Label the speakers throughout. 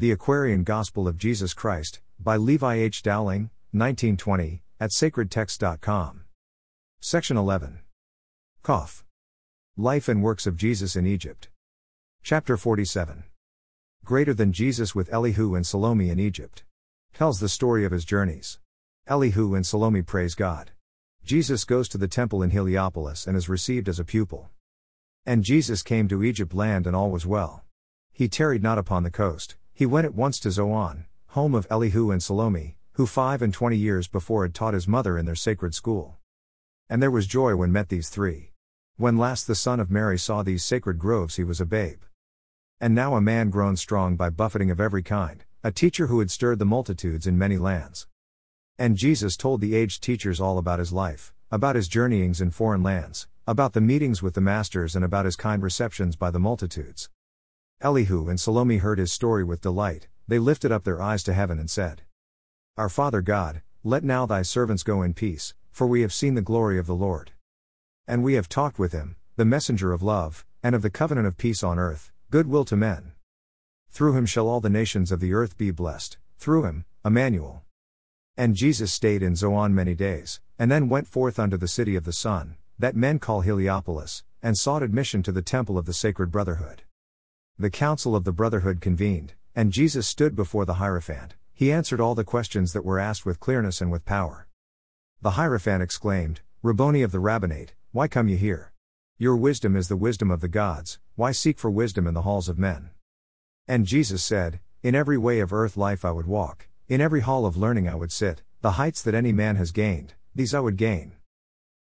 Speaker 1: The Aquarian Gospel of Jesus Christ, by Levi H. Dowling, 1920, at sacredtext.com. Section 11. Caph. Life and Works of Jesus in Egypt. Chapter 47. Greater than Jesus with Elihu and Salome in Egypt. Tells the story of his journeys. Elihu and Salome praise God. Jesus goes to the temple in Heliopolis and is received as a pupil. And Jesus came to Egypt land and all was well. He tarried not upon the coast, he went at once to Zoan, home of Elihu and Salome, who five and twenty years before had taught his mother in their sacred school. And there was joy when met these three. When last the son of Mary saw these sacred groves, he was a babe. And now a man grown strong by buffeting of every kind, a teacher who had stirred the multitudes in many lands. And Jesus told the aged teachers all about his life, about his journeyings in foreign lands, about the meetings with the masters, and about his kind receptions by the multitudes. Elihu and Salome heard his story with delight, they lifted up their eyes to heaven and said, Our Father God, let now thy servants go in peace, for we have seen the glory of the Lord. And we have talked with him, the messenger of love, and of the covenant of peace on earth, goodwill to men. Through him shall all the nations of the earth be blessed, through him, Emmanuel. And Jesus stayed in Zoan many days, and then went forth unto the city of the sun, that men call Heliopolis, and sought admission to the temple of the sacred brotherhood. The council of the brotherhood convened, and Jesus stood before the Hierophant. He answered all the questions that were asked with clearness and with power. The Hierophant exclaimed, Rabboni of the rabbinate, why come you here? Your wisdom is the wisdom of the gods, why seek for wisdom in the halls of men? And Jesus said, In every way of earth life I would walk, in every hall of learning I would sit, the heights that any man has gained, these I would gain.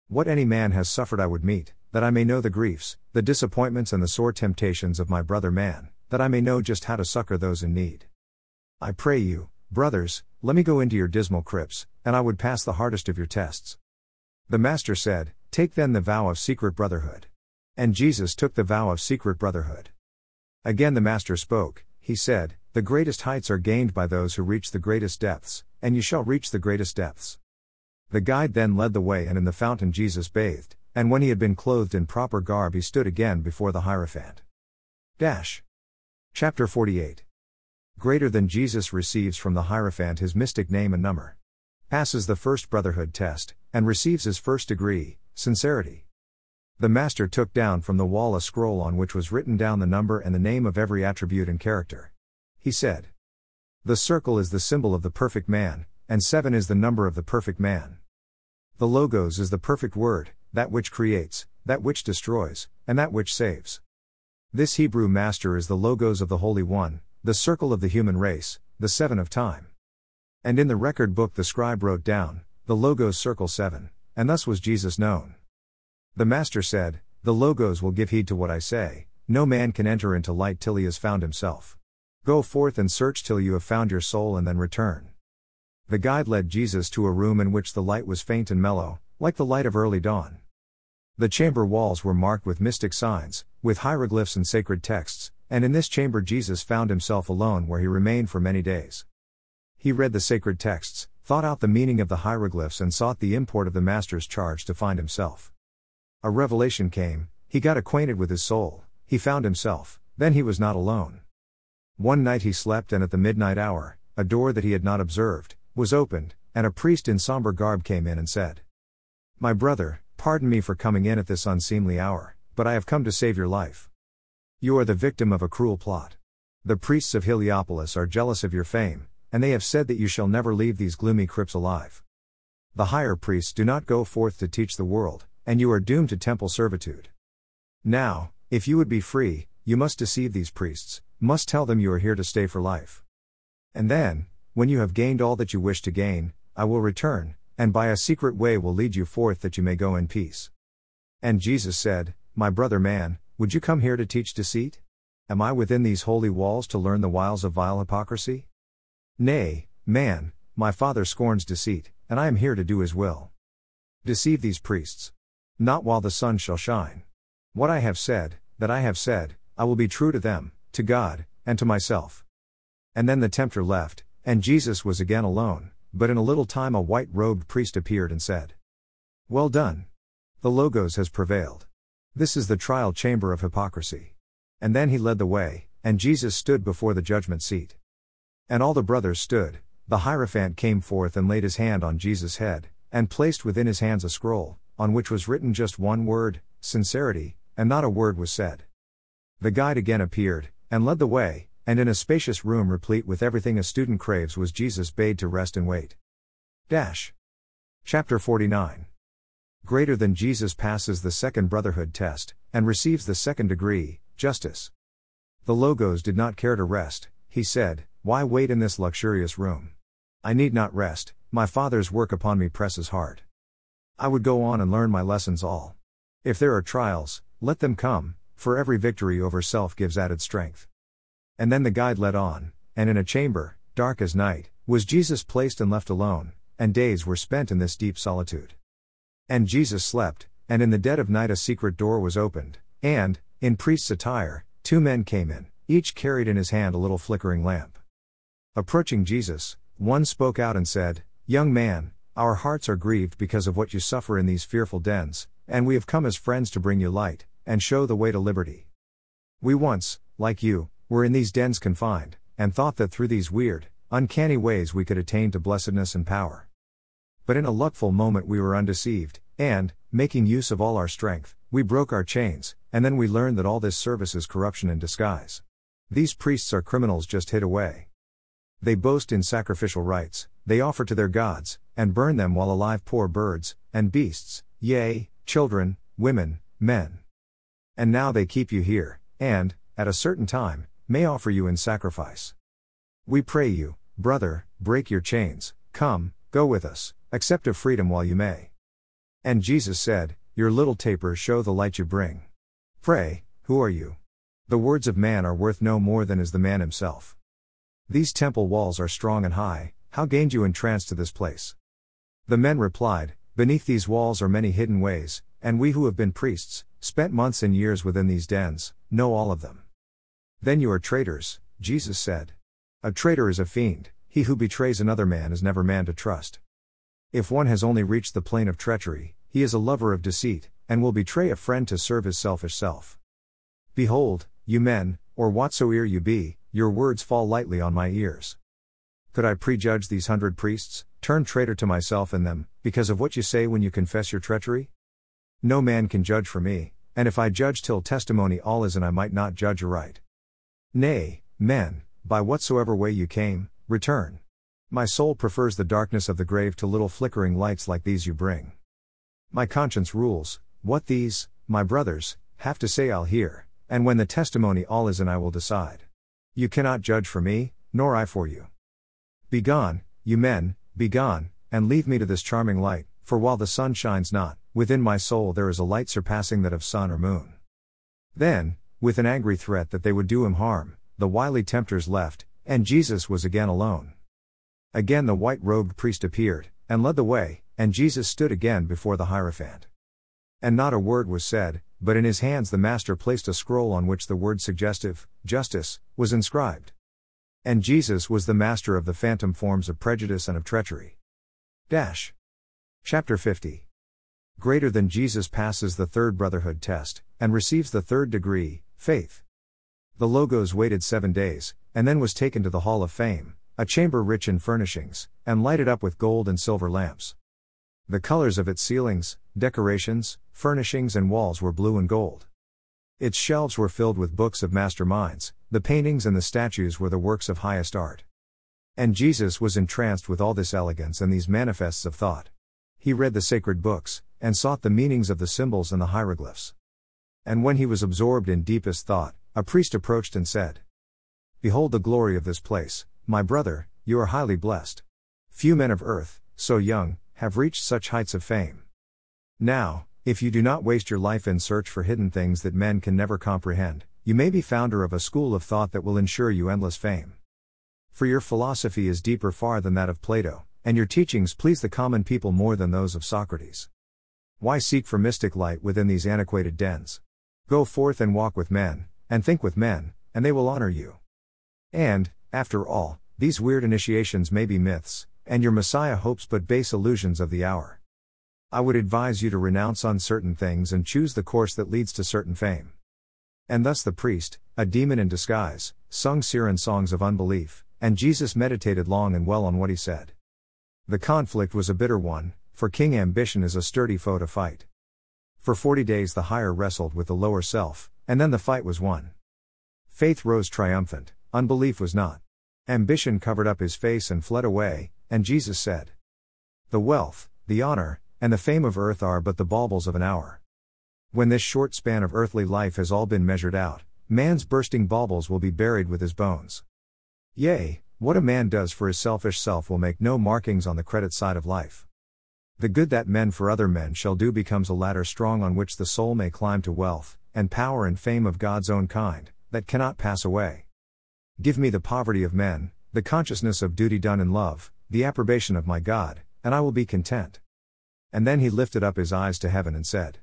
Speaker 1: What any man has suffered I would meet, that I may know the griefs, the disappointments, and the sore temptations of my brother man, that I may know just how to succor those in need. I pray you, brothers, let me go into your dismal crypts, and I would pass the hardest of your tests. The Master said, Take then the vow of secret brotherhood. And Jesus took the vow of secret brotherhood. Again the Master spoke, he said, The greatest heights are gained by those who reach the greatest depths, and you shall reach the greatest depths. The guide then led the way, and in the fountain Jesus bathed, and when he had been clothed in proper garb, he stood again before the Hierophant. Dash. Chapter 48. Greater than Jesus receives from the Hierophant his mystic name and number. Passes the first brotherhood test, and receives his first degree, sincerity. The Master took down from the wall a scroll on which was written down the number and the name of every attribute and character. He said, The circle is the symbol of the perfect man, and seven is the number of the perfect man. The Logos is the perfect word, that which creates, that which destroys, and that which saves. This Hebrew master is the Logos of the Holy One, the circle of the human race, the seven of time. And in the record book the scribe wrote down, the Logos circle seven, and thus was Jesus known. The Master said, The Logos will give heed to what I say, no man can enter into light till he has found himself. Go forth and search till you have found your soul and then return. The guide led Jesus to a room in which the light was faint and mellow, like the light of early dawn. The chamber walls were marked with mystic signs, with hieroglyphs and sacred texts, and in this chamber Jesus found himself alone where he remained for many days. He read the sacred texts, thought out the meaning of the hieroglyphs, and sought the import of the Master's charge to find himself. A revelation came, he got acquainted with his soul, he found himself, then he was not alone. One night he slept, and at the midnight hour, a door that he had not observed, was opened, and a priest in somber garb came in and said, My brother, Pardon me for coming in at this unseemly hour, but I have come to save your life. You are the victim of a cruel plot. The priests of Heliopolis are jealous of your fame, and they have said that you shall never leave these gloomy crypts alive. The higher priests do not go forth to teach the world, and you are doomed to temple servitude. Now, if you would be free, you must deceive these priests, must tell them you are here to stay for life. And then, when you have gained all that you wish to gain, I will return, and by a secret way will lead you forth that you may go in peace. And Jesus said, My brother man, would you come here to teach deceit? Am I within these holy walls to learn the wiles of vile hypocrisy? Nay, man, my Father scorns deceit, and I am here to do his will. Deceive these priests. Not while the sun shall shine. What I have said, that I have said, I will be true to them, to God, and to myself. And then the tempter left, and Jesus was again alone, but in a little time a white robed priest appeared and said, Well done. The Logos has prevailed. This is the trial chamber of hypocrisy. And then he led the way, and Jesus stood before the judgment seat. And all the brothers stood. The Hierophant came forth and laid his hand on Jesus' head, and placed within his hands a scroll, on which was written just one word, sincerity, and not a word was said. The guide again appeared, and led the way, and in a spacious room replete with everything a student craves was Jesus bade to rest and wait. Dash. Chapter 49. Greater than Jesus passes the second brotherhood test, and receives the second degree, justice. The Logos did not care to rest, he said, Why wait in this luxurious room? I need not rest, my Father's work upon me presses hard. I would go on and learn my lessons all. If there are trials, let them come, for every victory over self gives added strength. And then the guide led on, and in a chamber, dark as night, was Jesus placed and left alone, and days were spent in this deep solitude. And Jesus slept, and in the dead of night a secret door was opened, and, in priest's attire, two men came in, each carried in his hand a little flickering lamp. Approaching Jesus, one spoke out and said, Young man, our hearts are grieved because of what you suffer in these fearful dens, and we have come as friends to bring you light, and show the way to liberty. We once, like you, were in these dens confined, and thought that through these weird, uncanny ways we could attain to blessedness and power. But in a luckful moment we were undeceived, and, making use of all our strength, we broke our chains, and then we learned that all this service is corruption in disguise. These priests are criminals just hid away. They boast in sacrificial rites, they offer to their gods, and burn them while alive poor birds, and beasts, yea, children, women, men. And now they keep you here, and, at a certain time, may offer you in sacrifice. We pray you, brother, break your chains, come, go with us, accept of freedom while you may. And Jesus said, Your little tapers show the light you bring. Pray, who are you? The words of man are worth no more than is the man himself. These temple walls are strong and high, how gained you entrance to this place? The men replied, Beneath these walls are many hidden ways, and we who have been priests, spent months and years within these dens, know all of them. Then you are traitors, Jesus said. A traitor is a fiend, he who betrays another man is never man to trust. If one has only reached the plane of treachery, he is a lover of deceit, and will betray a friend to serve his selfish self. Behold, you men, or whatsoe'er you be, your words fall lightly on my ears. Could I prejudge these hundred priests, turn traitor to myself and them, because of what you say when you confess your treachery? No man can judge for me, and if I judge till testimony all is and I might not judge aright. Nay, men, by whatsoever way you came, return. My soul prefers the darkness of the grave to little flickering lights like these you bring. My conscience rules, what these, my brothers, have to say I'll hear, and when the testimony all is and I will decide. You cannot judge for me, nor I for you. Begone, you men, begone, and leave me to this charming light, for while the sun shines not, within my soul there is a light surpassing that of sun or moon. Then, with an angry threat that they would do him harm, the wily tempters left, and Jesus was again alone. Again the white robed priest appeared, and led the way, and Jesus stood again before the Hierophant. And not a word was said, but in his hands the Master placed a scroll on which the word suggestive, justice, was inscribed. And Jesus was the master of the phantom forms of prejudice and of treachery. Dash. Chapter 50. Greater than Jesus passes the third brotherhood test, and receives the third degree, faith. The Logos waited seven days, and then was taken to the Hall of Fame, a chamber rich in furnishings, and lighted up with gold and silver lamps. The colors of its ceilings, decorations, furnishings, and walls were blue and gold. Its shelves were filled with books of master minds, the paintings and the statues were the works of highest art. And Jesus was entranced with all this elegance and these manifests of thought. He read the sacred books, and sought the meanings of the symbols and the hieroglyphs. And when he was absorbed in deepest thought, a priest approached and said, Behold the glory of this place, my brother, you are highly blessed. Few men of earth, so young, have reached such heights of fame. Now, if you do not waste your life in search for hidden things that men can never comprehend, you may be founder of a school of thought that will ensure you endless fame. For your philosophy is deeper far than that of Plato, and your teachings please the common people more than those of Socrates. Why seek for mystic light within these antiquated dens? Go forth and walk with men, and think with men, and they will honor you. And, after all, these weird initiations may be myths, and your Messiah hopes but base illusions of the hour. I would advise you to renounce uncertain things and choose the course that leads to certain fame. And thus the priest, a demon in disguise, sung siren songs of unbelief, and Jesus meditated long and well on what he said. The conflict was a bitter one, for King Ambition is a sturdy foe to fight. For forty days the higher wrestled with the lower self, and then the fight was won. Faith rose triumphant, unbelief was not. Ambition covered up his face and fled away, and Jesus said, The wealth, the honor, and the fame of earth are but the baubles of an hour. When this short span of earthly life has all been measured out, man's bursting baubles will be buried with his bones. Yea, what a man does for his selfish self will make no markings on the credit side of life. The good that men for other men shall do becomes a ladder strong on which the soul may climb to wealth, and power and fame of God's own kind, that cannot pass away. Give me the poverty of men, the consciousness of duty done in love, the approbation of my God, and I will be content. And then he lifted up his eyes to heaven and said,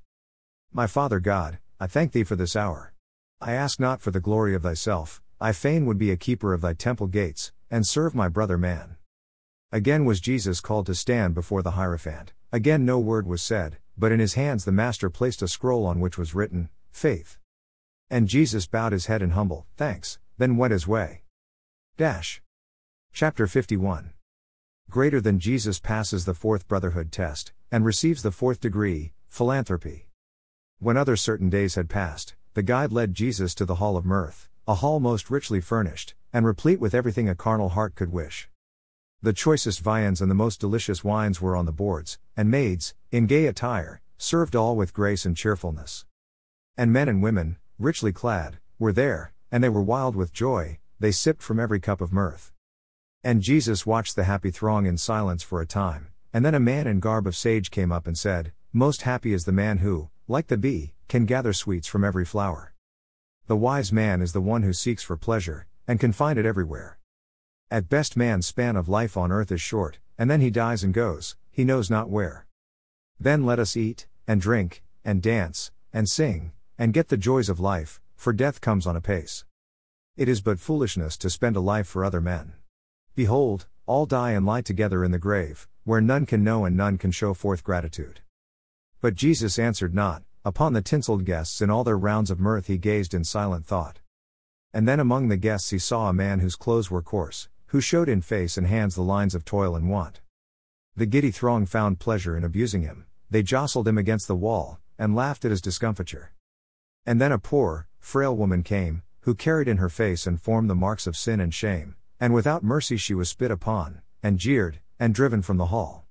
Speaker 1: My Father God, I thank thee for this hour. I ask not for the glory of thyself, I fain would be a keeper of thy temple gates, and serve my brother man. Again was Jesus called to stand before the Hierophant, again no word was said, but in his hands the Master placed a scroll on which was written, Faith. And Jesus bowed his head in humble thanks, then went his way. Dash. Chapter 51. Greater than Jesus passes the fourth brotherhood test, and receives the fourth degree, philanthropy. When other certain days had passed, the guide led Jesus to the hall of mirth, a hall most richly furnished, and replete with everything a carnal heart could wish. The choicest viands and the most delicious wines were on the boards, and maids, in gay attire, served all with grace and cheerfulness. And men and women, richly clad, were there, and they were wild with joy, they sipped from every cup of mirth. And Jesus watched the happy throng in silence for a time, and then a man in garb of sage came up and said, Most happy is the man who, like the bee, can gather sweets from every flower. The wise man is the one who seeks for pleasure, and can find it everywhere. At best, man's span of life on earth is short, and then he dies and goes, he knows not where. Then let us eat, and drink, and dance, and sing, and get the joys of life, for death comes on apace. It is but foolishness to spend a life for other men. Behold, all die and lie together in the grave, where none can know and none can show forth gratitude. But Jesus answered not, upon the tinselled guests in all their rounds of mirth he gazed in silent thought. And then among the guests he saw a man whose clothes were coarse, who showed in face and hands the lines of toil and want. The giddy throng found pleasure in abusing him, they jostled him against the wall, and laughed at his discomfiture. And then a poor, frail woman came, who carried in her face and form the marks of sin and shame, and without mercy she was spit upon, and jeered, and driven from the hall.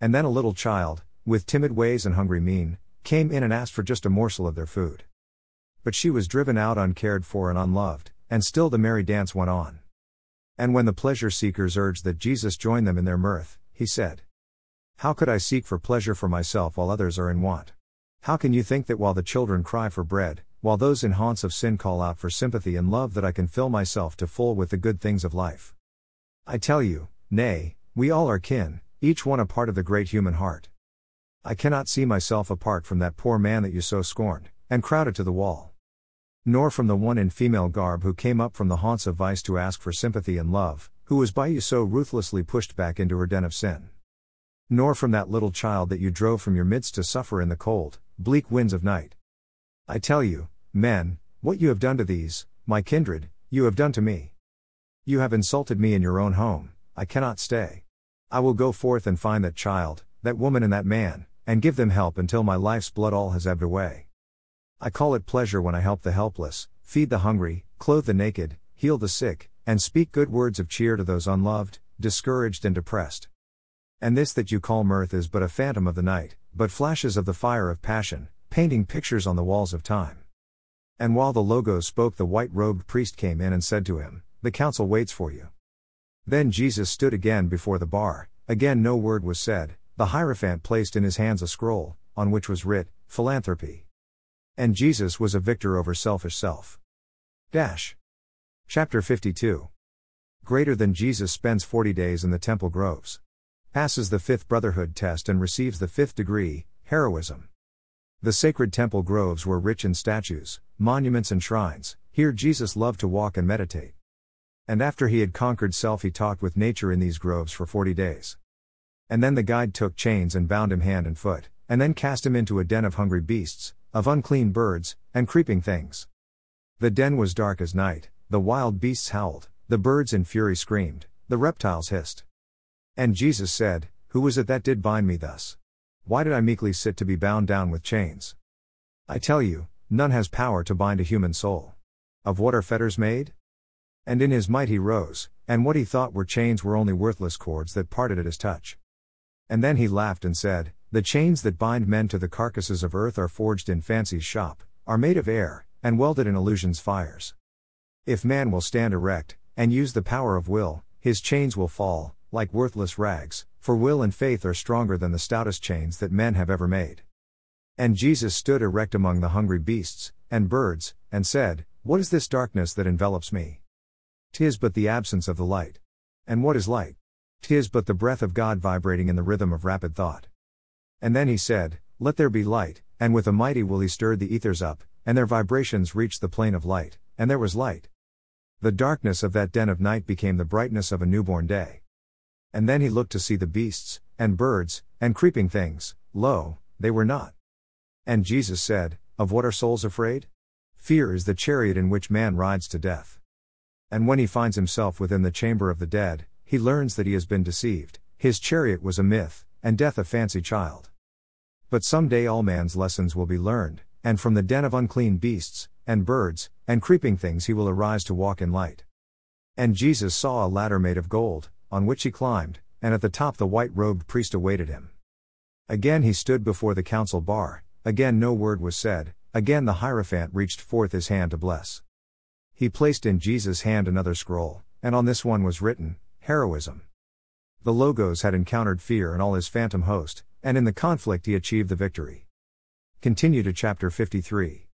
Speaker 1: And then a little child, with timid ways and hungry mien, came in and asked for just a morsel of their food. But she was driven out uncared for and unloved, and still the merry dance went on. And when the pleasure seekers urged that Jesus join them in their mirth, he said, How could I seek for pleasure for myself while others are in want? How can you think that while the children cry for bread, while those in haunts of sin call out for sympathy and love, that I can fill myself to full with the good things of life? I tell you, nay, we all are kin, each one a part of the great human heart. I cannot see myself apart from that poor man that you so scorned, and crowded to the wall. Nor from the one in female garb who came up from the haunts of vice to ask for sympathy and love, who was by you so ruthlessly pushed back into her den of sin. Nor from that little child that you drove from your midst to suffer in the cold, bleak winds of night. I tell you, men, what you have done to these, my kindred, you have done to me. You have insulted me in your own home, I cannot stay. I will go forth and find that child, that woman, and that man, and give them help until my life's blood all has ebbed away. I call it pleasure when I help the helpless, feed the hungry, clothe the naked, heal the sick, and speak good words of cheer to those unloved, discouraged, and depressed. And this that you call mirth is but a phantom of the night, but flashes of the fire of passion, painting pictures on the walls of time. And while the Logos spoke, the white robed priest came in and said to him, The council waits for you. Then Jesus stood again before the bar, again no word was said, the Hierophant placed in his hands a scroll, on which was writ, Philanthropy. And Jesus was a victor over selfish self. Dash. Chapter 52. Greater than Jesus spends 40 days in the temple groves passes the fifth brotherhood test and receives the fifth degree, heroism. The sacred temple groves were rich in statues, monuments, and shrines. Here Jesus loved to walk and meditate. And after he had conquered self, he talked with nature in these groves for forty days. And then the guide took chains and bound him hand and foot, and then cast him into a den of hungry beasts, of unclean birds, and creeping things. The den was dark as night, the wild beasts howled, the birds in fury screamed, the reptiles hissed. And Jesus said, Who was it that did bind me thus? Why did I meekly sit to be bound down with chains? I tell you, none has power to bind a human soul. Of what are fetters made? And in his might he rose, and what he thought were chains were only worthless cords that parted at his touch. And then he laughed and said, The chains that bind men to the carcasses of earth are forged in fancy's shop, are made of air, and welded in illusion's fires. If man will stand erect, and use the power of will, his chains will fall, like worthless rags, for will and faith are stronger than the stoutest chains that men have ever made. And Jesus stood erect among the hungry beasts, and birds, and said, What is this darkness that envelops me? Tis but the absence of the light. And what is light? Tis but the breath of God vibrating in the rhythm of rapid thought. And then he said, Let there be light, and with a mighty will he stirred the ethers up, and their vibrations reached the plane of light, and there was light. The darkness of that den of night became the brightness of a newborn day. And then he looked to see the beasts, and birds, and creeping things, lo, they were not. And Jesus said, Of what are souls afraid? Fear is the chariot in which man rides to death. And when he finds himself within the chamber of the dead, he learns that he has been deceived, his chariot was a myth, and death a fancy child. But some day all man's lessons will be learned, and from the den of unclean beasts, and birds, and creeping things he will arise to walk in light. And Jesus saw a ladder made of gold, on which he climbed, and at the top the white robed priest awaited him. Again he stood before the council bar, again no word was said, again the Hierophant reached forth his hand to bless. He placed in Jesus' hand another scroll, and on this one was written, Heroism. The Logos had encountered fear and all his phantom host, and in the conflict he achieved the victory. Continue to chapter 53.